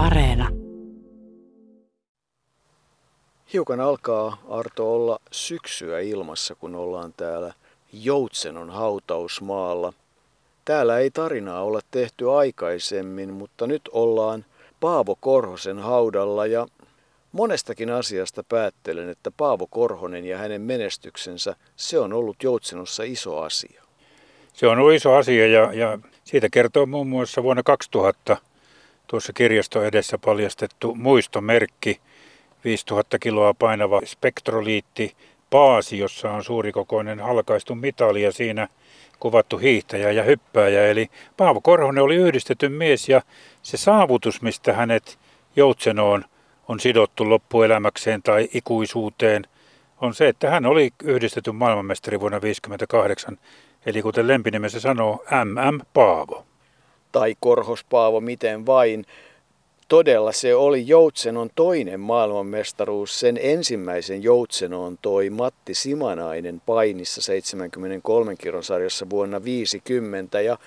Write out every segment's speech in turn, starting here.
Areena. Hiukan alkaa Arto olla syksyä ilmassa, kun ollaan täällä Joutsenon hautausmaalla. Täällä ei tarinaa olla tehty aikaisemmin, mutta nyt ollaan Paavo Korhosen haudalla ja monestakin asiasta päättelen, että Paavo Korhonen ja hänen menestyksensä, se on ollut Joutsenossa iso asia. Se on ollut iso asia ja, ja siitä kertoo muun muassa vuonna 2000 tuossa kirjasto edessä paljastettu muistomerkki, 5000 kiloa painava spektroliitti paasi, jossa on suurikokoinen halkaistu mitali ja siinä kuvattu hiihtäjä ja hyppääjä. Eli Paavo Korhonen oli yhdistetyn mies ja se saavutus, mistä hänet Joutsenoon on sidottu loppuelämäkseen tai ikuisuuteen, on se, että hän oli yhdistetyn maailmanmestari vuonna 1958, eli kuten lempinimessä sanoo, MM Paavo. Tai Korhos Paavo, miten vain. Todella se oli Joutsenon toinen maailmanmestaruus. Sen ensimmäisen Joutsenoon toi Matti Simanainen painissa 73 kilon sarjassa vuonna 50 ja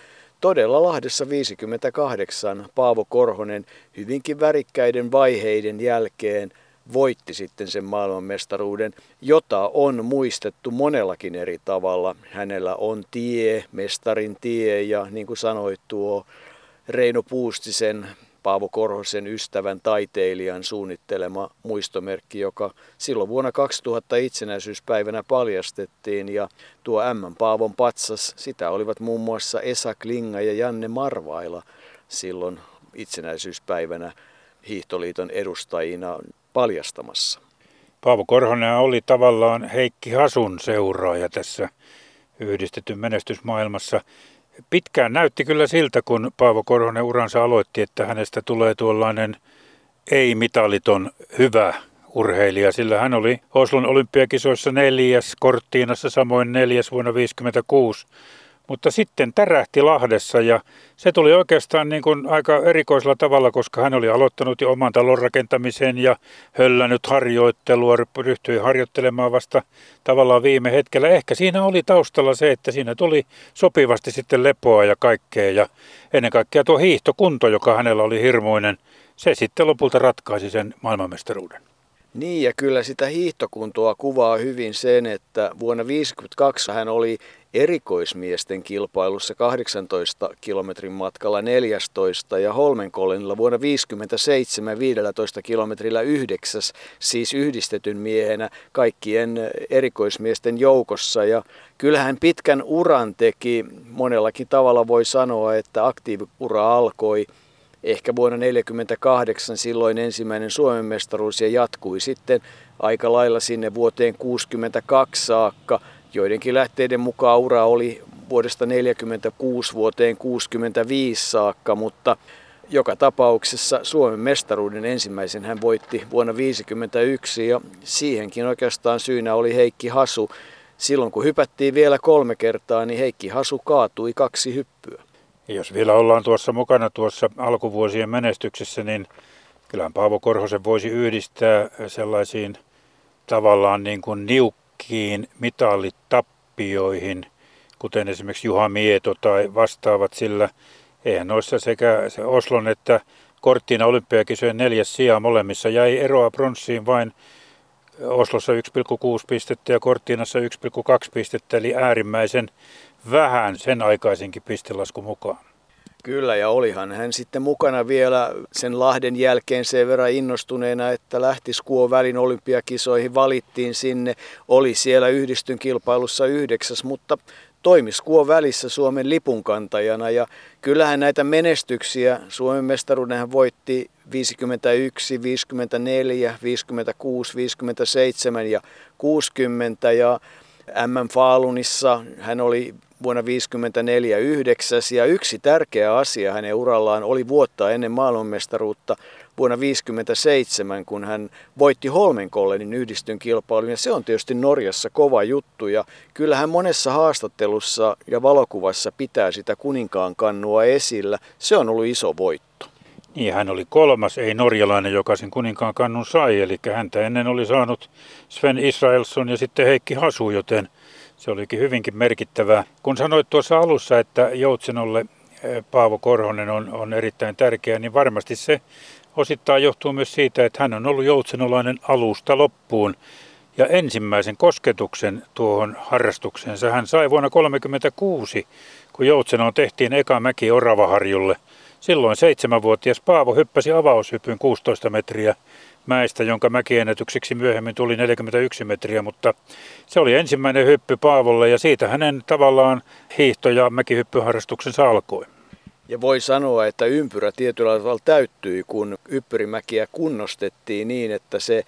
todella Lahdessa 58 Paavo Korhonen hyvinkin värikkäiden vaiheiden jälkeen voitti sitten sen maailmanmestaruuden, jota on muistettu monellakin eri tavalla. Hänellä on tie, mestarin tie ja niin kuin sanoit tuo Reino Puustisen Paavo Korhosen ystävän taiteilijan suunnittelema muistomerkki, joka silloin vuonna 2000 itsenäisyyspäivänä paljastettiin. Ja tuo M. Paavon patsas, sitä olivat muun muassa Esa Klinga ja Janne Marvaila silloin itsenäisyyspäivänä Hiihtoliiton edustajina paljastamassa. Paavo Korhonen oli tavallaan Heikki Hasun seuraaja tässä yhdistetyn menestysmaailmassa pitkään näytti kyllä siltä, kun Paavo Korhonen uransa aloitti, että hänestä tulee tuollainen ei-mitaliton hyvä urheilija, sillä hän oli Oslon olympiakisoissa neljäs, Korttiinassa samoin neljäs vuonna 1956 mutta sitten tärähti Lahdessa ja se tuli oikeastaan niin kuin aika erikoisella tavalla, koska hän oli aloittanut jo oman talon rakentamisen ja höllännyt harjoittelua, ryhtyi harjoittelemaan vasta tavallaan viime hetkellä. Ehkä siinä oli taustalla se, että siinä tuli sopivasti sitten lepoa ja kaikkea ja ennen kaikkea tuo hiihtokunto, joka hänellä oli hirmuinen, se sitten lopulta ratkaisi sen maailmanmestaruuden. Niin ja kyllä sitä hiihtokuntoa kuvaa hyvin sen, että vuonna 1952 hän oli erikoismiesten kilpailussa 18 kilometrin matkalla 14 ja Holmenkollenilla vuonna 57 15 kilometrillä 9, siis yhdistetyn miehenä kaikkien erikoismiesten joukossa. Ja kyllähän pitkän uran teki, monellakin tavalla voi sanoa, että aktiiviura alkoi ehkä vuonna 1948 silloin ensimmäinen Suomen mestaruus ja jatkui sitten aika lailla sinne vuoteen 62 saakka. Joidenkin lähteiden mukaan ura oli vuodesta 1946 vuoteen 65 saakka, mutta joka tapauksessa Suomen mestaruuden ensimmäisen hän voitti vuonna 1951 ja siihenkin oikeastaan syynä oli Heikki Hasu. Silloin kun hypättiin vielä kolme kertaa, niin Heikki Hasu kaatui kaksi hyppyä. Jos vielä ollaan tuossa mukana tuossa alkuvuosien menestyksessä, niin kyllähän Paavo Korhosen voisi yhdistää sellaisiin tavallaan niin kuin niukkiin mitallitappioihin, kuten esimerkiksi Juha Mieto tai vastaavat, sillä eihän noissa sekä se Oslon että Korttiina olympiakisojen neljäs sija molemmissa jäi eroa pronssiin vain Oslossa 1,6 pistettä ja Korttiinassa 1,2 pistettä, eli äärimmäisen vähän sen aikaisinkin pistelasku mukaan. Kyllä, ja olihan hän sitten mukana vielä sen Lahden jälkeen sen verran innostuneena, että lähti Skuo välin olympiakisoihin, valittiin sinne, oli siellä yhdistyn kilpailussa yhdeksäs, mutta toimi Skuo välissä Suomen lipunkantajana ja kyllähän näitä menestyksiä, Suomen mestaruuden hän voitti 51, 54, 56, 57 ja 60 ja MM Falunissa hän oli vuonna 1954 yhdeksäs ja yksi tärkeä asia hänen urallaan oli vuotta ennen maailmanmestaruutta vuonna 1957, kun hän voitti Holmenkollenin yhdistyn kilpailun ja se on tietysti Norjassa kova juttu ja kyllähän monessa haastattelussa ja valokuvassa pitää sitä kuninkaan kannua esillä. Se on ollut iso voitto. Niin, hän oli kolmas, ei norjalainen, joka sen kuninkaan kannun sai, eli häntä ennen oli saanut Sven Israelsson ja sitten Heikki Hasu, joten – se olikin hyvinkin merkittävää. Kun sanoit tuossa alussa, että Joutsenolle eh, Paavo Korhonen on, on erittäin tärkeä, niin varmasti se osittain johtuu myös siitä, että hän on ollut joutsenolainen alusta loppuun. Ja ensimmäisen kosketuksen tuohon harrastukseensa hän sai vuonna 1936, kun Joutsenoon tehtiin eka mäki Oravaharjulle. Silloin seitsemänvuotias Paavo hyppäsi avaushypyn 16 metriä mäestä, jonka mäkiennätykseksi myöhemmin tuli 41 metriä, mutta se oli ensimmäinen hyppy Paavolle ja siitä hänen tavallaan hiihto- ja mäkihyppyharrastuksensa alkoi. Ja voi sanoa, että ympyrä tietyllä tavalla täyttyi, kun yppyrimäkiä kunnostettiin niin, että se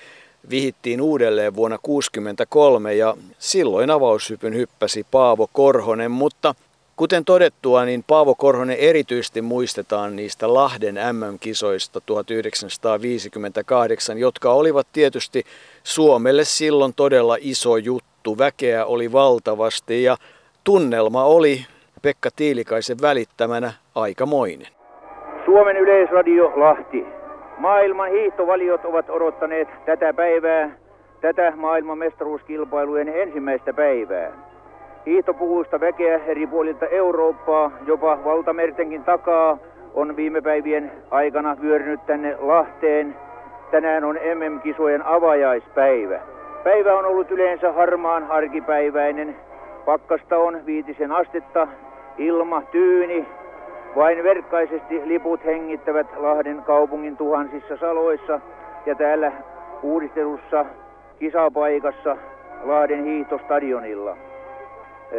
vihittiin uudelleen vuonna 1963 ja silloin avaushypyn hyppäsi Paavo Korhonen, mutta Kuten todettua, niin Paavo Korhonen erityisesti muistetaan niistä Lahden MM-kisoista 1958, jotka olivat tietysti Suomelle silloin todella iso juttu. Väkeä oli valtavasti ja tunnelma oli Pekka Tiilikaisen välittämänä aikamoinen. Suomen yleisradio Lahti. Maailman hiihtovaliot ovat odottaneet tätä päivää, tätä maailman mestaruuskilpailujen ensimmäistä päivää. Hiihtopuvuista väkeä eri puolilta Eurooppaa, jopa valtamertenkin takaa, on viime päivien aikana vyörynyt tänne Lahteen. Tänään on MM-kisojen avajaispäivä. Päivä on ollut yleensä harmaan arkipäiväinen. Pakkasta on viitisen astetta, ilma tyyni. Vain verkkaisesti liput hengittävät Lahden kaupungin tuhansissa saloissa ja täällä uudistelussa kisapaikassa Lahden hiihtostadionilla.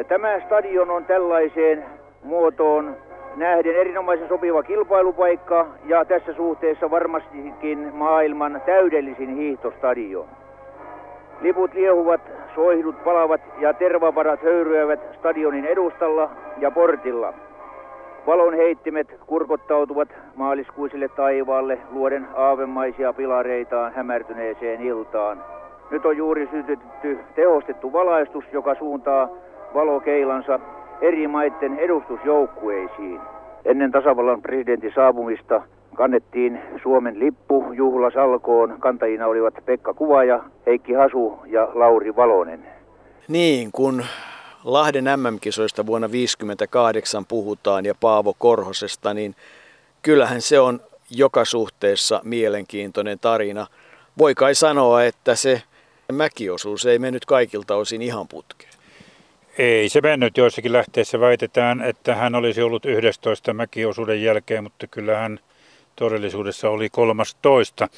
Tämä stadion on tällaiseen muotoon nähden erinomaisen sopiva kilpailupaikka ja tässä suhteessa varmastikin maailman täydellisin hiihtostadion. Liput liehuvat, soihdut palavat ja tervavarat höyryävät stadionin edustalla ja portilla. Valon heittimet kurkottautuvat maaliskuiselle taivaalle luoden aavemaisia pilareitaan hämärtyneeseen iltaan. Nyt on juuri sytytetty tehostettu valaistus, joka suuntaa valokeilansa eri maiden edustusjoukkueisiin. Ennen tasavallan presidentin saapumista kannettiin Suomen lippu juhlasalkoon. Kantajina olivat Pekka Kuvaja, Heikki Hasu ja Lauri Valonen. Niin, kun Lahden MM-kisoista vuonna 1958 puhutaan ja Paavo Korhosesta, niin kyllähän se on joka suhteessa mielenkiintoinen tarina. Voi kai sanoa, että se mäkiosuus ei mennyt kaikilta osin ihan putkeen. Ei se mennyt. Joissakin lähteissä väitetään, että hän olisi ollut 11 mäkiosuuden jälkeen, mutta kyllähän todellisuudessa oli 13.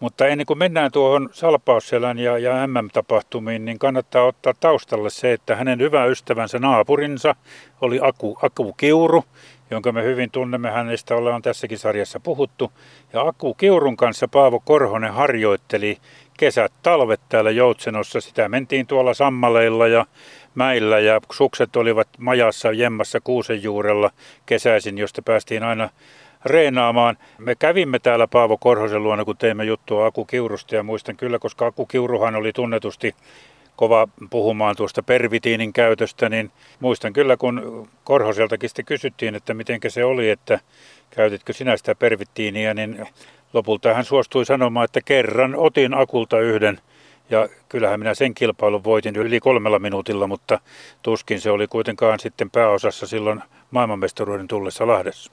Mutta ennen kuin mennään tuohon Salpausselän ja, ja MM-tapahtumiin, niin kannattaa ottaa taustalle se, että hänen hyvä ystävänsä naapurinsa oli Aku, Aku Kiuru, jonka me hyvin tunnemme hänestä, ollaan tässäkin sarjassa puhuttu. Ja Aku Kiurun kanssa Paavo Korhonen harjoitteli kesät, talvet täällä Joutsenossa. Sitä mentiin tuolla sammaleilla ja mäillä ja sukset olivat majassa jemmassa kuusen juurella kesäisin, josta päästiin aina reenaamaan. Me kävimme täällä Paavo Korhosen luona, kun teimme juttua Aku Kiurusta ja muistan kyllä, koska Aku Kiuruhan oli tunnetusti kova puhumaan tuosta pervitiinin käytöstä, niin muistan kyllä, kun Korhoseltakin sitten kysyttiin, että miten se oli, että käytitkö sinä sitä pervitiiniä, niin lopulta hän suostui sanomaan, että kerran otin Akulta yhden ja kyllähän minä sen kilpailun voitin yli kolmella minuutilla, mutta tuskin se oli kuitenkaan sitten pääosassa silloin maailmanmestaruuden tullessa Lahdessa.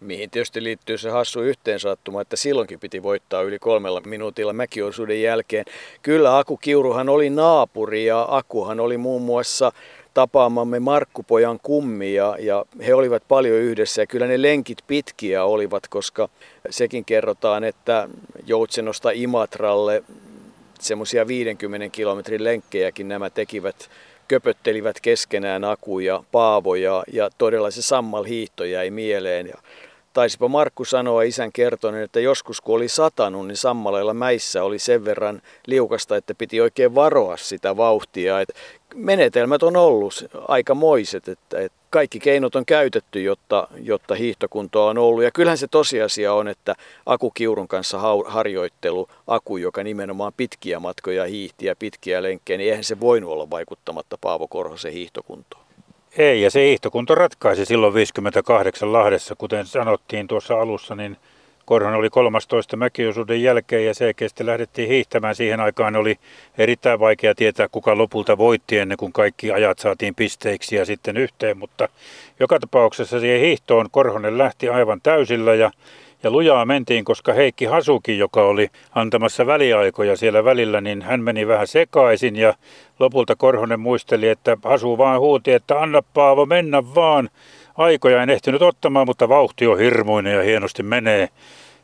Mihin tietysti liittyy se hassu yhteensattuma, että silloinkin piti voittaa yli kolmella minuutilla mäkiosuuden jälkeen. Kyllä Aku Kiuruhan oli naapuri ja Akuhan oli muun muassa tapaamamme Markkupojan kummi ja, ja he olivat paljon yhdessä ja kyllä ne lenkit pitkiä olivat, koska sekin kerrotaan, että Joutsenosta Imatralle semmoisia 50 kilometrin lenkkejäkin nämä tekivät, köpöttelivät keskenään Aku ja Paavo ja, ja todella se sammal hiihto jäi mieleen. Ja taisipa Markku sanoa isän kertoneen, että joskus kun oli satanut, niin sammaleilla mäissä oli sen verran liukasta, että piti oikein varoa sitä vauhtia. Et menetelmät on ollut aika moiset, että, että kaikki keinot on käytetty, jotta, jotta hiihtokuntoa on ollut. Ja kyllähän se tosiasia on, että Aku Kiurun kanssa harjoittelu, Aku, joka nimenomaan pitkiä matkoja hiihti ja pitkiä lenkkejä, niin eihän se voinut olla vaikuttamatta Paavo Korhosen hiihtokuntoon. Ei, ja se hiihtokunto ratkaisi silloin 58 Lahdessa, kuten sanottiin tuossa alussa, niin Korhonen oli 13 mäkiosuuden jälkeen ja selkeästi lähdettiin hiihtämään. Siihen aikaan oli erittäin vaikea tietää, kuka lopulta voitti ennen kuin kaikki ajat saatiin pisteiksi ja sitten yhteen. Mutta joka tapauksessa siihen hiihtoon Korhonen lähti aivan täysillä ja Ja lujaa mentiin, koska Heikki Hasuki, joka oli antamassa väliaikoja siellä välillä, niin hän meni vähän sekaisin ja lopulta Korhonen muisteli, että Hasu vaan huuti, että anna Paavo mennä vaan. Aikoja en ehtinyt ottamaan, mutta vauhti on hirmuinen ja hienosti menee.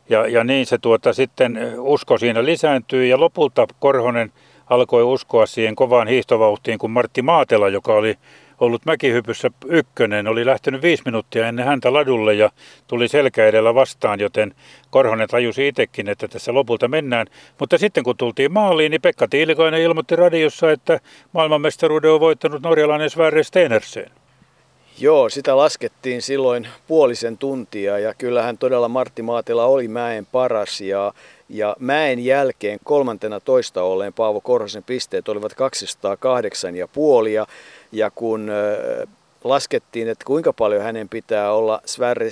Ja, ja niin se tuota sitten usko siinä lisääntyy ja lopulta Korhonen alkoi uskoa siihen kovaan hiihtovauhtiin, kun Martti Maatela, joka oli ollut mäkihypyssä ykkönen, oli lähtenyt viisi minuuttia ennen häntä ladulle ja tuli selkä edellä vastaan, joten Korhonen tajusi itsekin, että tässä lopulta mennään. Mutta sitten kun tultiin maaliin, niin Pekka Tiilikainen ilmoitti radiossa, että maailmanmestaruuden on voittanut norjalainen Sverre Stenersen. Joo, sitä laskettiin silloin puolisen tuntia ja kyllähän todella Martti Maatila oli mäen paras ja, ja mäen jälkeen kolmantena toista olleen Paavo Korhosen pisteet olivat 208 ja ja, kun laskettiin, että kuinka paljon hänen pitää olla Sverre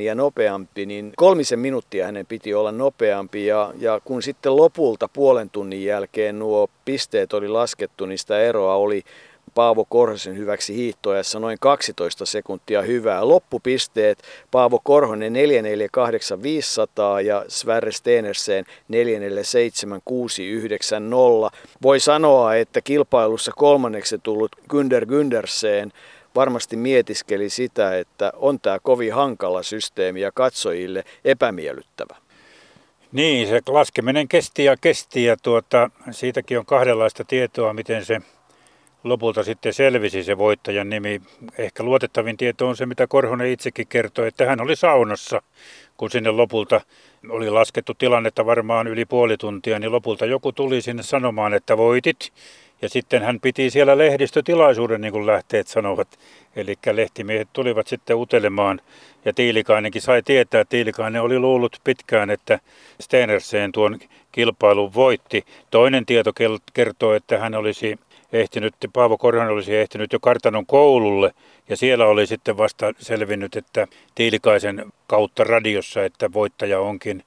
ja nopeampi, niin kolmisen minuuttia hänen piti olla nopeampi. Ja, ja kun sitten lopulta puolen tunnin jälkeen nuo pisteet oli laskettu, niin sitä eroa oli Paavo Korhosen hyväksi hiihtoajassa noin 12 sekuntia hyvää. Loppupisteet Paavo Korhonen 448500 ja Sverre Stenersen 447690. Voi sanoa, että kilpailussa kolmanneksi tullut Günder Gündersen varmasti mietiskeli sitä, että on tämä kovin hankala systeemi ja katsojille epämiellyttävä. Niin, se laskeminen kesti ja kesti ja tuota, siitäkin on kahdenlaista tietoa, miten se lopulta sitten selvisi se voittajan nimi. Ehkä luotettavin tieto on se, mitä Korhonen itsekin kertoi, että hän oli saunassa, kun sinne lopulta oli laskettu tilannetta varmaan yli puoli tuntia, niin lopulta joku tuli sinne sanomaan, että voitit. Ja sitten hän piti siellä lehdistötilaisuuden, niin kuin lähteet sanovat. Eli lehtimiehet tulivat sitten utelemaan ja Tiilikainenkin sai tietää, että Tiilikainen oli luullut pitkään, että Stenerseen tuon kilpailun voitti. Toinen tieto kertoo, että hän olisi ehtinyt, Paavo Korhonen olisi ehtinyt jo kartanon koululle ja siellä oli sitten vasta selvinnyt, että Tiilikaisen kautta radiossa, että voittaja onkin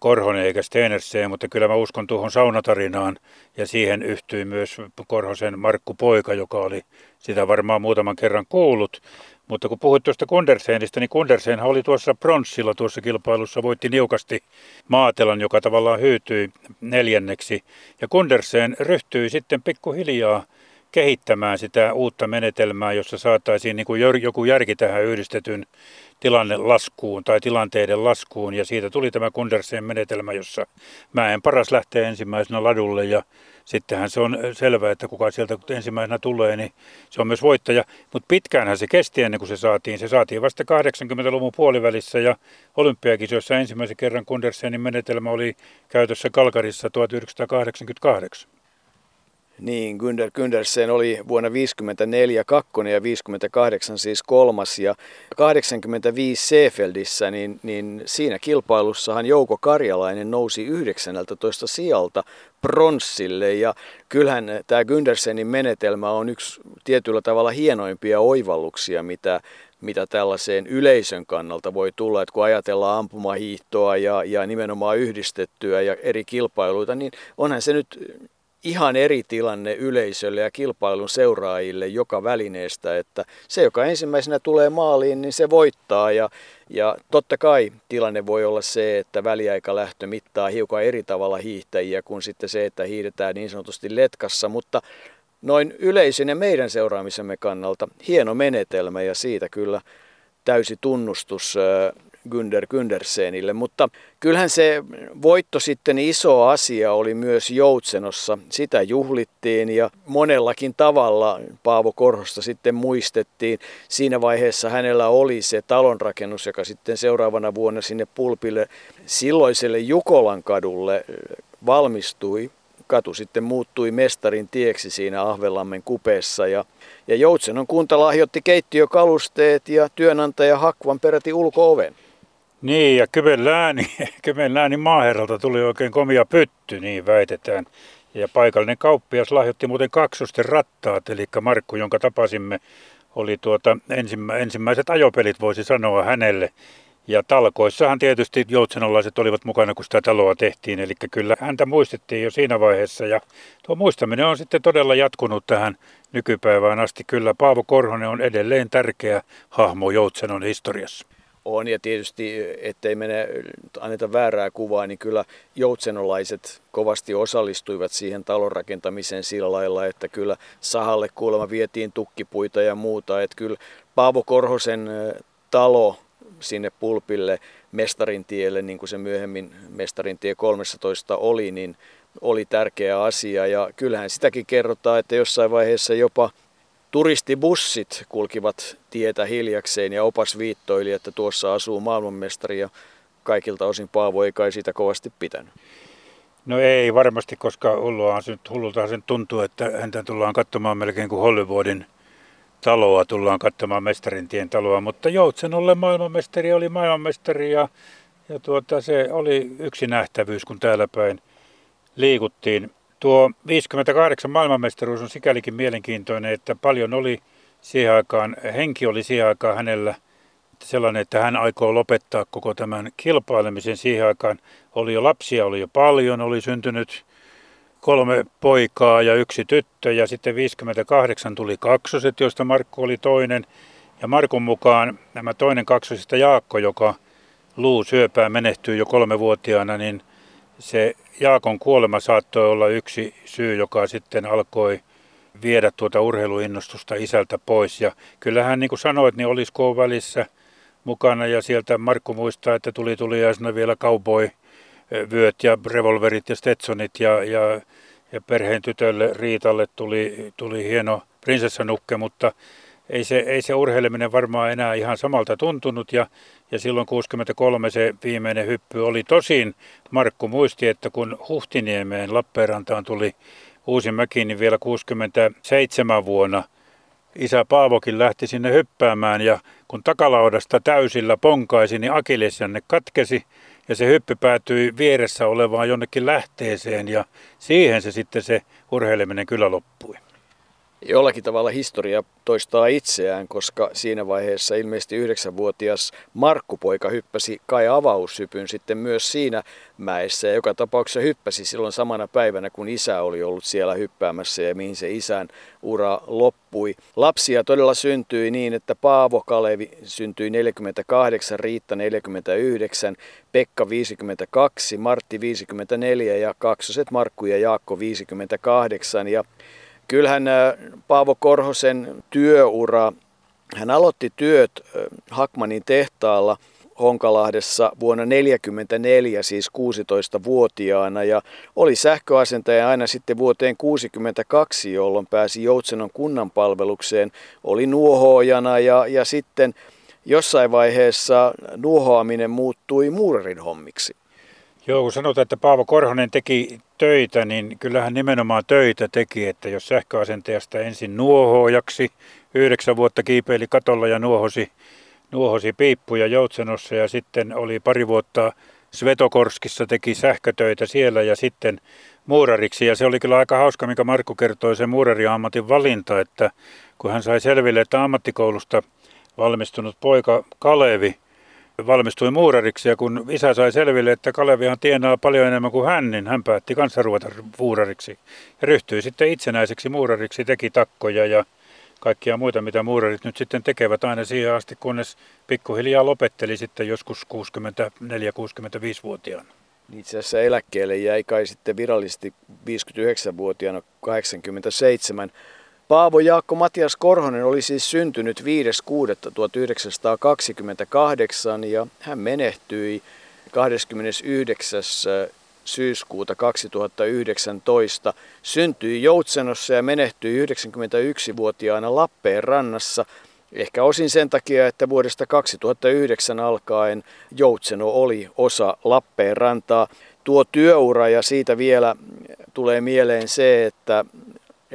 Korhonen eikä Stenerseen, mutta kyllä mä uskon tuohon saunatarinaan ja siihen yhtyi myös Korhosen Markku Poika, joka oli sitä varmaan muutaman kerran kuullut. Mutta kun puhuit tuosta Kunderseenistä, niin Kunderseenhan oli tuossa pronssilla tuossa kilpailussa, voitti niukasti Maatelan, joka tavallaan hyytyi neljänneksi. Ja Kunderseen ryhtyi sitten pikkuhiljaa kehittämään sitä uutta menetelmää, jossa saataisiin niin kuin joku järki tähän yhdistetyn tilanne laskuun tai tilanteiden laskuun. Ja siitä tuli tämä Kunderseen menetelmä, jossa mäen paras lähtee ensimmäisenä ladulle ja sittenhän se on selvää, että kuka sieltä ensimmäisenä tulee, niin se on myös voittaja. Mutta pitkäänhän se kesti ennen kuin se saatiin. Se saatiin vasta 80-luvun puolivälissä ja olympiakisoissa ensimmäisen kerran Kundersenin menetelmä oli käytössä Kalkarissa 1988. Niin, Günder Gündersen oli vuonna 54 kakkonen ja 58 siis kolmas. Ja 85 Seefeldissä, niin, niin siinä kilpailussahan Jouko Karjalainen nousi 19 sijalta pronssille. Ja kyllähän tämä Gündersenin menetelmä on yksi tietyllä tavalla hienoimpia oivalluksia, mitä, mitä tällaiseen yleisön kannalta voi tulla, että kun ajatellaan ampumahiihtoa ja, ja nimenomaan yhdistettyä ja eri kilpailuita, niin onhan se nyt ihan eri tilanne yleisölle ja kilpailun seuraajille joka välineestä, että se, joka ensimmäisenä tulee maaliin, niin se voittaa. Ja, ja totta kai tilanne voi olla se, että väliaikalähtö mittaa hiukan eri tavalla hiihtäjiä kuin sitten se, että hiihdetään niin sanotusti letkassa, mutta noin yleisön ja meidän seuraamisemme kannalta hieno menetelmä ja siitä kyllä täysi tunnustus Günder Gündersenille, mutta kyllähän se voitto sitten iso asia oli myös Joutsenossa. Sitä juhlittiin ja monellakin tavalla Paavo Korhosta sitten muistettiin. Siinä vaiheessa hänellä oli se talonrakennus, joka sitten seuraavana vuonna sinne pulpille silloiselle Jukolan kadulle valmistui katu sitten muuttui mestarin tieksi siinä Ahvelammen kupeessa ja, ja Joutsenon kunta lahjoitti keittiökalusteet ja työnantaja Hakvan peräti ulkooven. Niin, ja Kymenlääni, Kymenlääni maaherralta tuli oikein komia pytty, niin väitetään. Ja paikallinen kauppias lahjoitti muuten kaksosten rattaat, eli Markku, jonka tapasimme, oli tuota ensimmä, ensimmäiset ajopelit, voisi sanoa hänelle. Ja talkoissahan tietysti joutsenolaiset olivat mukana, kun sitä taloa tehtiin, eli kyllä häntä muistettiin jo siinä vaiheessa. Ja tuo muistaminen on sitten todella jatkunut tähän nykypäivään asti. Kyllä Paavo Korhonen on edelleen tärkeä hahmo Joutsenon historiassa. On ja tietysti, ettei mene, anneta väärää kuvaa, niin kyllä joutsenolaiset kovasti osallistuivat siihen talon rakentamiseen sillä lailla, että kyllä sahalle kuulemma vietiin tukkipuita ja muuta. Että kyllä Paavo Korhosen talo sinne pulpille Mestarинtielle, niin kuin se myöhemmin Mestarintie 13 oli, niin oli tärkeä asia. Ja kyllähän sitäkin kerrotaan, että jossain vaiheessa jopa turistibussit kulkivat tietä hiljakseen ja opas viittoili, että tuossa asuu maailmanmestari ja kaikilta osin Paavo ei kai siitä kovasti pitänyt. No ei varmasti, koska hulluahan se, hullultahan sen tuntuu, että häntä tullaan katsomaan melkein kuin Hollywoodin taloa, tullaan katsomaan Mestarintien taloa, mutta Joutsenolle maailmanmestari oli maailmanmestari ja, ja tuota, se oli yksi nähtävyys, kun täällä päin liikuttiin. Tuo 58 maailmanmestaruus on sikälikin mielenkiintoinen, että paljon oli siihen aikaan, henki oli siihen aikaan hänellä sellainen, että hän aikoo lopettaa koko tämän kilpailemisen. Siihen aikaan oli jo lapsia, oli jo paljon, oli syntynyt kolme poikaa ja yksi tyttö ja sitten 58 tuli kaksoset, joista Markku oli toinen. Ja Markun mukaan nämä toinen kaksosista Jaakko, joka luu syöpää menehtyy jo kolmevuotiaana, niin se Jaakon kuolema saattoi olla yksi syy, joka sitten alkoi viedä tuota urheiluinnostusta isältä pois. Ja kyllähän niin kuin sanoit, niin olisi välissä mukana ja sieltä Markku muistaa, että tuli tuliaisena vielä cowboy vyöt ja revolverit ja Stetsonit ja, ja, ja perheen tytölle Riitalle tuli, tuli hieno prinsessanukke, mutta ei se, ei se urheileminen varmaan enää ihan samalta tuntunut ja, ja silloin 63 se viimeinen hyppy oli tosin. Markku muisti, että kun Huhtiniemeen Lappeenrantaan tuli uusi mäki, niin vielä 67 vuonna isä Paavokin lähti sinne hyppäämään ja kun takalaudasta täysillä ponkaisi, niin akillesjänne katkesi ja se hyppy päätyi vieressä olevaan jonnekin lähteeseen ja siihen se sitten se urheileminen kyllä loppui jollakin tavalla historia toistaa itseään, koska siinä vaiheessa ilmeisesti yhdeksänvuotias Markkupoika hyppäsi kai avaushypyn sitten myös siinä mäessä. Ja joka tapauksessa hyppäsi silloin samana päivänä, kun isä oli ollut siellä hyppäämässä ja mihin se isän ura loppui. Lapsia todella syntyi niin, että Paavo Kalevi syntyi 48, Riitta 49, Pekka 52, Martti 54 ja kaksoset Markku ja Jaakko 58. Ja Kyllähän äh, Paavo Korhosen työura, hän aloitti työt äh, Hakmanin tehtaalla Honkalahdessa vuonna 1944, siis 16-vuotiaana, ja oli sähköasentaja aina sitten vuoteen 62, jolloin pääsi Joutsenon kunnan palvelukseen, oli nuohoojana ja, ja sitten jossain vaiheessa nuohoaminen muuttui muurarin hommiksi. Joo, kun sanotaan, että Paavo Korhonen teki töitä, niin kyllähän nimenomaan töitä teki, että jos sähköasentajasta ensin nuohoojaksi, yhdeksän vuotta kiipeili katolla ja nuohosi, nuohosi piippuja Joutsenossa ja sitten oli pari vuotta Svetokorskissa teki sähkötöitä siellä ja sitten muurariksi. Ja se oli kyllä aika hauska, mikä Markku kertoi, se muurariammatin valinta, että kun hän sai selville, että ammattikoulusta valmistunut poika Kalevi valmistui muurariksi ja kun isä sai selville, että Kalevihan tienaa paljon enemmän kuin hän, niin hän päätti kanssa ruveta muurariksi. Ja ryhtyi sitten itsenäiseksi muurariksi, teki takkoja ja kaikkia muita, mitä muurarit nyt sitten tekevät aina siihen asti, kunnes pikkuhiljaa lopetteli sitten joskus 64-65-vuotiaana. Itse asiassa eläkkeelle jäi kai sitten virallisesti 59-vuotiaana 87 Paavo Jaakko Matias Korhonen oli siis syntynyt 5.6.1928 ja hän menehtyi 29 syyskuuta 2019. Syntyi Joutsenossa ja menehtyi 91-vuotiaana Lappeenrannassa. Ehkä osin sen takia, että vuodesta 2009 alkaen Joutseno oli osa Lappeenrantaa. Tuo työura ja siitä vielä tulee mieleen se, että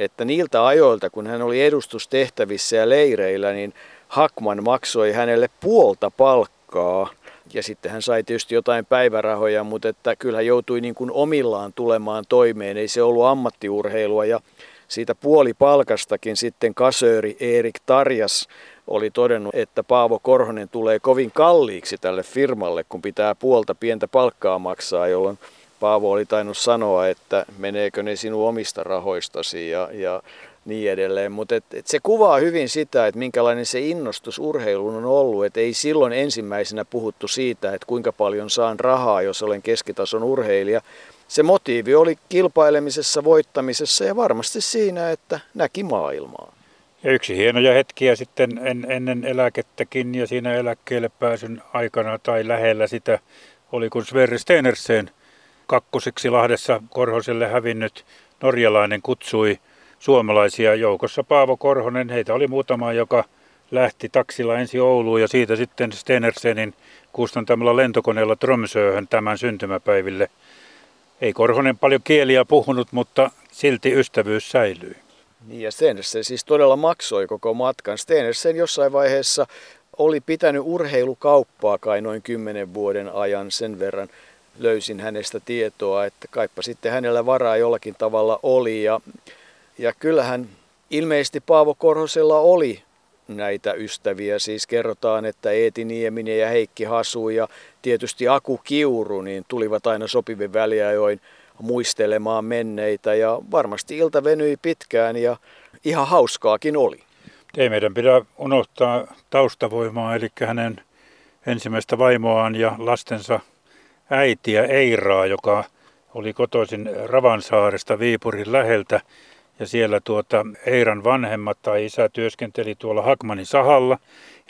että niiltä ajoilta, kun hän oli edustustehtävissä ja leireillä, niin Hakman maksoi hänelle puolta palkkaa. Ja sitten hän sai tietysti jotain päivärahoja, mutta että kyllä joutui niin kuin omillaan tulemaan toimeen. Ei se ollut ammattiurheilua ja siitä puoli palkastakin sitten kasööri Erik Tarjas oli todennut, että Paavo Korhonen tulee kovin kalliiksi tälle firmalle, kun pitää puolta pientä palkkaa maksaa, jolloin Paavo oli tainnut sanoa, että meneekö ne sinun omista rahoistasi ja, ja niin edelleen. Mutta et, et se kuvaa hyvin sitä, että minkälainen se innostus urheiluun on ollut. Että ei silloin ensimmäisenä puhuttu siitä, että kuinka paljon saan rahaa, jos olen keskitason urheilija. Se motiivi oli kilpailemisessa, voittamisessa ja varmasti siinä, että näki maailmaa. Ja yksi hienoja hetkiä sitten en, ennen eläkettäkin ja siinä eläkkeelle pääsyn aikana tai lähellä sitä oli kun Sverre Stenersen kakkoseksi Lahdessa Korhoselle hävinnyt norjalainen kutsui suomalaisia joukossa Paavo Korhonen. Heitä oli muutama, joka lähti taksilla ensi Ouluun ja siitä sitten Stenersenin kustantamalla lentokoneella Tromsööhön tämän syntymäpäiville. Ei Korhonen paljon kieliä puhunut, mutta silti ystävyys säilyi. Niin ja Stenersen siis todella maksoi koko matkan. Stenersen jossain vaiheessa oli pitänyt urheilukauppaa kai noin kymmenen vuoden ajan sen verran löysin hänestä tietoa, että kaipa sitten hänellä varaa jollakin tavalla oli. Ja, ja kyllähän ilmeisesti Paavo Korhosella oli näitä ystäviä. Siis kerrotaan, että Eeti Nieminen ja Heikki Hasu ja tietysti Aku Kiuru niin tulivat aina sopivin väliajoin muistelemaan menneitä ja varmasti ilta venyi pitkään ja ihan hauskaakin oli. Ei meidän pidä unohtaa taustavoimaa, eli hänen ensimmäistä vaimoaan ja lastensa äitiä Eiraa, joka oli kotoisin Ravansaaresta Viipurin läheltä. Ja siellä tuota Eiran vanhemmat tai isä työskenteli tuolla Hakmanin sahalla.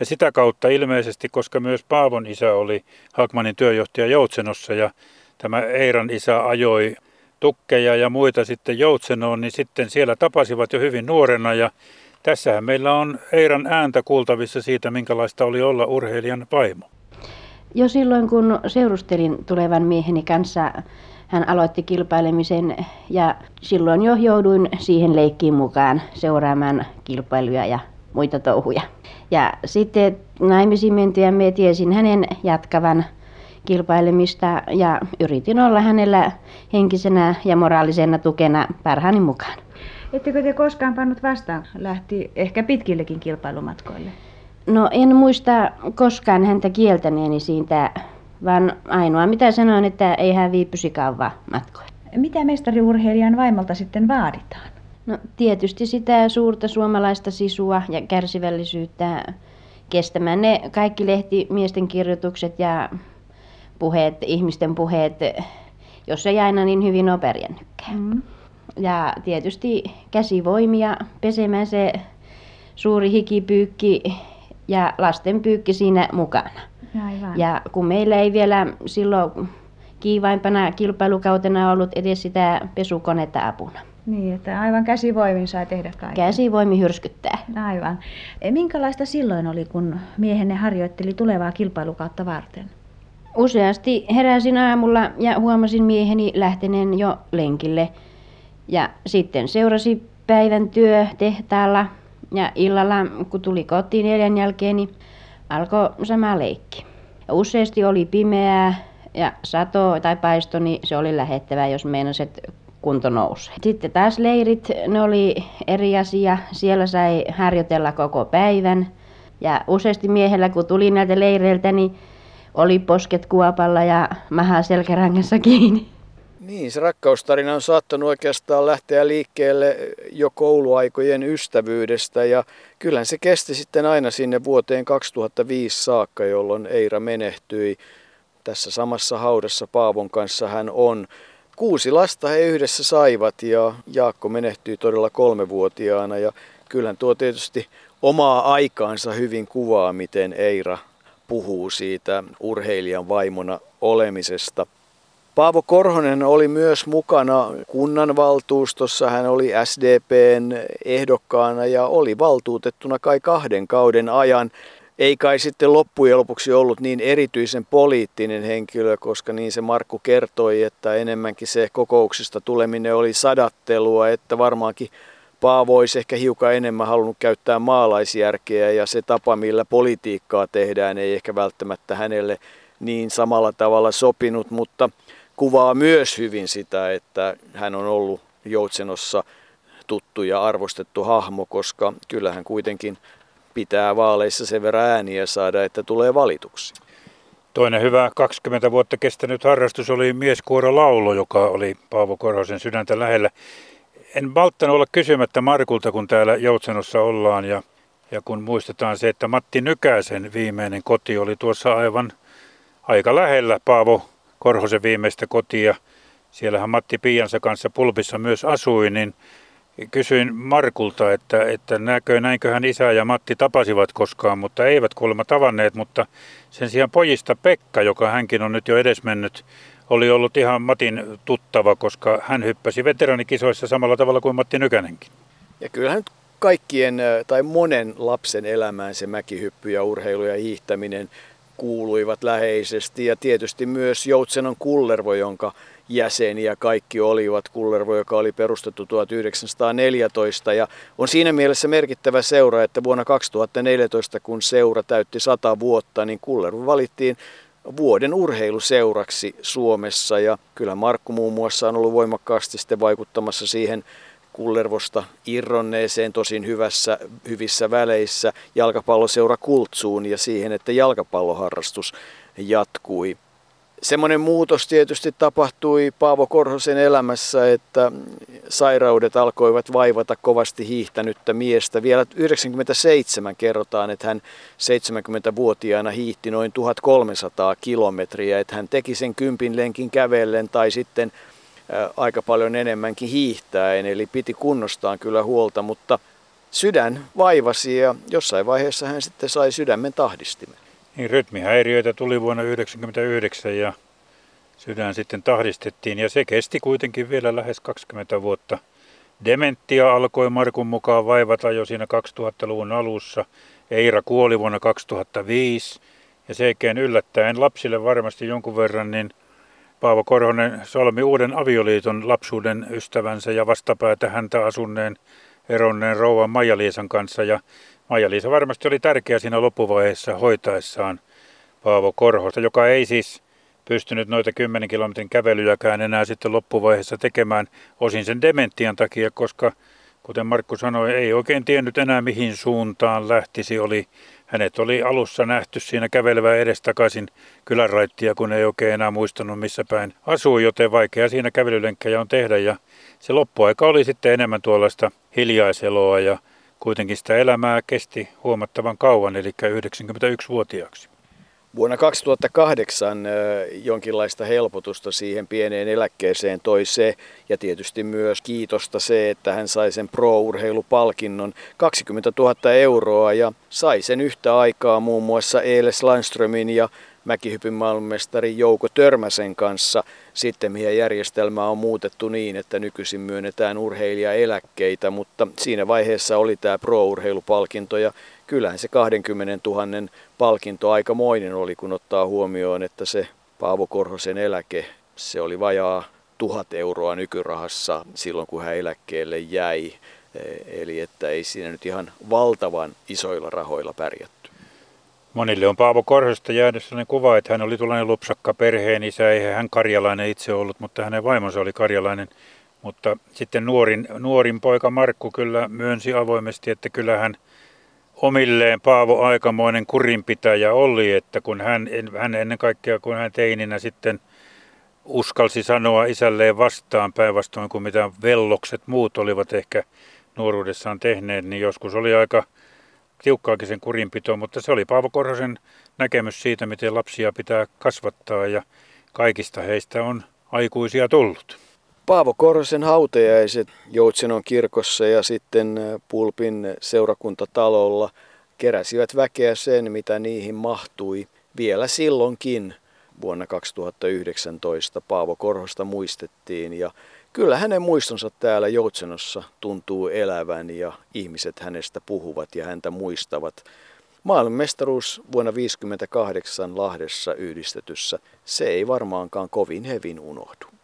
Ja sitä kautta ilmeisesti, koska myös Paavon isä oli Hakmanin työjohtaja Joutsenossa ja tämä Eiran isä ajoi tukkeja ja muita sitten Joutsenoon, niin sitten siellä tapasivat jo hyvin nuorena ja tässähän meillä on Eiran ääntä kuultavissa siitä, minkälaista oli olla urheilijan vaimo. Jo silloin, kun seurustelin tulevan mieheni kanssa, hän aloitti kilpailemisen ja silloin jo jouduin siihen leikkiin mukaan seuraamaan kilpailuja ja muita touhuja. Ja sitten naimisiin mentyä me tiesin hänen jatkavan kilpailemista ja yritin olla hänellä henkisenä ja moraalisena tukena parhaani mukaan. Ettekö te koskaan pannut vastaan? Lähti ehkä pitkillekin kilpailumatkoille. No en muista koskaan häntä kieltäneeni siitä, vaan ainoa mitä sanoin, että ei hän viipysi kauan matkoilla. Mitä mestariurheilijan vaimolta sitten vaaditaan? No tietysti sitä suurta suomalaista sisua ja kärsivällisyyttä kestämään ne kaikki lehtimiesten kirjoitukset ja puheet, ihmisten puheet, jos ei aina niin hyvin ole pärjännytkään. Mm. Ja tietysti käsivoimia pesemään se suuri hikipyykki ja lasten pyykki siinä mukana. Aivan. Ja kun meillä ei vielä silloin kiivaimpana kilpailukautena ollut edes sitä pesukonetta apuna. Niin, että aivan käsivoimin sai tehdä kaiken. Käsivoimi hyrskyttää. Aivan. E, minkälaista silloin oli, kun miehenne harjoitteli tulevaa kilpailukautta varten? Useasti heräsin aamulla ja huomasin mieheni lähteneen jo lenkille. Ja sitten seurasi päivän työ tehtaalla ja illalla, kun tuli kotiin neljän jälkeen, niin alkoi sama leikki. Ja useasti oli pimeää ja sato tai paisto, niin se oli lähettävää, jos meinasi, että kunto nousee. Sitten taas leirit, ne oli eri asia. Siellä sai harjoitella koko päivän. Ja useasti miehellä, kun tuli näiltä leireiltä, niin oli posket kuopalla ja maha selkärangassa kiinni. Niin, se rakkaustarina on saattanut oikeastaan lähteä liikkeelle jo kouluaikojen ystävyydestä ja kyllähän se kesti sitten aina sinne vuoteen 2005 saakka, jolloin Eira menehtyi. Tässä samassa haudassa Paavon kanssa hän on. Kuusi lasta he yhdessä saivat ja Jaakko menehtyi todella kolmevuotiaana ja kyllähän tuo tietysti omaa aikaansa hyvin kuvaa, miten Eira puhuu siitä urheilijan vaimona olemisesta. Paavo Korhonen oli myös mukana kunnanvaltuustossa. Hän oli SDPn ehdokkaana ja oli valtuutettuna kai kahden kauden ajan. Ei kai sitten loppujen lopuksi ollut niin erityisen poliittinen henkilö, koska niin se Markku kertoi, että enemmänkin se kokouksista tuleminen oli sadattelua, että varmaankin Paavo olisi ehkä hiukan enemmän halunnut käyttää maalaisjärkeä ja se tapa, millä politiikkaa tehdään, ei ehkä välttämättä hänelle niin samalla tavalla sopinut, mutta kuvaa myös hyvin sitä, että hän on ollut Joutsenossa tuttu ja arvostettu hahmo, koska kyllähän kuitenkin pitää vaaleissa sen verran ääniä saada, että tulee valituksi. Toinen hyvä 20 vuotta kestänyt harrastus oli mieskuoro laulo, joka oli Paavo Korhosen sydäntä lähellä. En malttanut olla kysymättä Markulta, kun täällä Joutsenossa ollaan ja, ja kun muistetaan se, että Matti Nykäsen viimeinen koti oli tuossa aivan aika lähellä Paavo Korhosen viimeistä kotia. Siellähän Matti Piiansa kanssa pulpissa myös asui, niin kysyin Markulta, että, että näkö, näinköhän isä ja Matti tapasivat koskaan, mutta eivät kuulemma tavanneet, mutta sen sijaan pojista Pekka, joka hänkin on nyt jo edesmennyt, oli ollut ihan Matin tuttava, koska hän hyppäsi veteranikisoissa samalla tavalla kuin Matti Nykänenkin. Ja kyllähän kaikkien tai monen lapsen elämään se mäkihyppy ja urheilu ja hiihtäminen kuuluivat läheisesti. Ja tietysti myös Joutsenon Kullervo, jonka jäseniä kaikki olivat. Kullervo, joka oli perustettu 1914 ja on siinä mielessä merkittävä seura, että vuonna 2014, kun seura täytti 100 vuotta, niin Kullervo valittiin vuoden urheiluseuraksi Suomessa. Ja kyllä Markku muun muassa on ollut voimakkaasti sitten vaikuttamassa siihen Kullervosta irronneeseen tosin hyvässä, hyvissä väleissä jalkapalloseura Kultsuun ja siihen, että jalkapalloharrastus jatkui. Semmoinen muutos tietysti tapahtui Paavo Korhosen elämässä, että sairaudet alkoivat vaivata kovasti hiihtänyttä miestä. Vielä 97 kerrotaan, että hän 70-vuotiaana hiihti noin 1300 kilometriä, että hän teki sen kympin lenkin kävellen tai sitten aika paljon enemmänkin hiihtäen, eli piti kunnostaan kyllä huolta, mutta sydän vaivasi ja jossain vaiheessa hän sitten sai sydämen tahdistimen. Niin, rytmihäiriöitä tuli vuonna 1999 ja sydän sitten tahdistettiin ja se kesti kuitenkin vielä lähes 20 vuotta. Dementia alkoi Markun mukaan vaivata jo siinä 2000-luvun alussa. Eira kuoli vuonna 2005 ja sekin yllättäen lapsille varmasti jonkun verran, niin Paavo Korhonen solmi uuden avioliiton lapsuuden ystävänsä ja vastapäätä häntä asunneen eronneen rouvan Maija-Liisan kanssa. Ja Maija-Liisa varmasti oli tärkeä siinä loppuvaiheessa hoitaessaan Paavo Korhosta, joka ei siis pystynyt noita 10 kilometrin kävelyjäkään enää sitten loppuvaiheessa tekemään osin sen dementian takia, koska kuten Markku sanoi, ei oikein tiennyt enää mihin suuntaan lähtisi. Oli, hänet oli alussa nähty siinä kävelevää edestakaisin kyläraittia, kun ei oikein enää muistanut missä päin asuu, joten vaikea siinä kävelylenkkejä on tehdä. Ja se loppuaika oli sitten enemmän tuollaista hiljaiseloa ja kuitenkin sitä elämää kesti huomattavan kauan, eli 91-vuotiaaksi. Vuonna 2008 jonkinlaista helpotusta siihen pieneen eläkkeeseen toi se, ja tietysti myös kiitosta se, että hän sai sen pro-urheilupalkinnon 20 000 euroa ja sai sen yhtä aikaa muun muassa Eiles Landströmin ja mäkihypyn maailmanmestari Jouko Törmäsen kanssa. Sitten mihin järjestelmä on muutettu niin, että nykyisin myönnetään urheilijaeläkkeitä, mutta siinä vaiheessa oli tämä pro-urheilupalkinto ja kyllähän se 20 000 palkinto aikamoinen oli, kun ottaa huomioon, että se Paavo Korhosen eläke, se oli vajaa tuhat euroa nykyrahassa silloin, kun hän eläkkeelle jäi. Eli että ei siinä nyt ihan valtavan isoilla rahoilla pärjätty. Monille on Paavo Korhosta jäänyt sellainen kuva, että hän oli tuollainen lupsakka perheen isä. Eihän hän karjalainen itse ollut, mutta hänen vaimonsa oli karjalainen. Mutta sitten nuorin, nuorin poika Markku kyllä myönsi avoimesti, että kyllä hän – omilleen Paavo aikamoinen kurinpitäjä oli, että kun hän, hän ennen kaikkea kun hän teininä sitten uskalsi sanoa isälleen vastaan päinvastoin kuin mitä vellokset muut olivat ehkä nuoruudessaan tehneet, niin joskus oli aika tiukkaakin sen kurinpito, mutta se oli Paavo Korhosen näkemys siitä, miten lapsia pitää kasvattaa ja kaikista heistä on aikuisia tullut. Paavo Korhosen hautajaiset Joutsenon kirkossa ja sitten Pulpin seurakuntatalolla keräsivät väkeä sen, mitä niihin mahtui. Vielä silloinkin vuonna 2019 Paavo Korhosta muistettiin ja kyllä hänen muistonsa täällä Joutsenossa tuntuu elävän ja ihmiset hänestä puhuvat ja häntä muistavat. Maailmanmestaruus vuonna 1958 Lahdessa yhdistetyssä, se ei varmaankaan kovin hevin unohdu.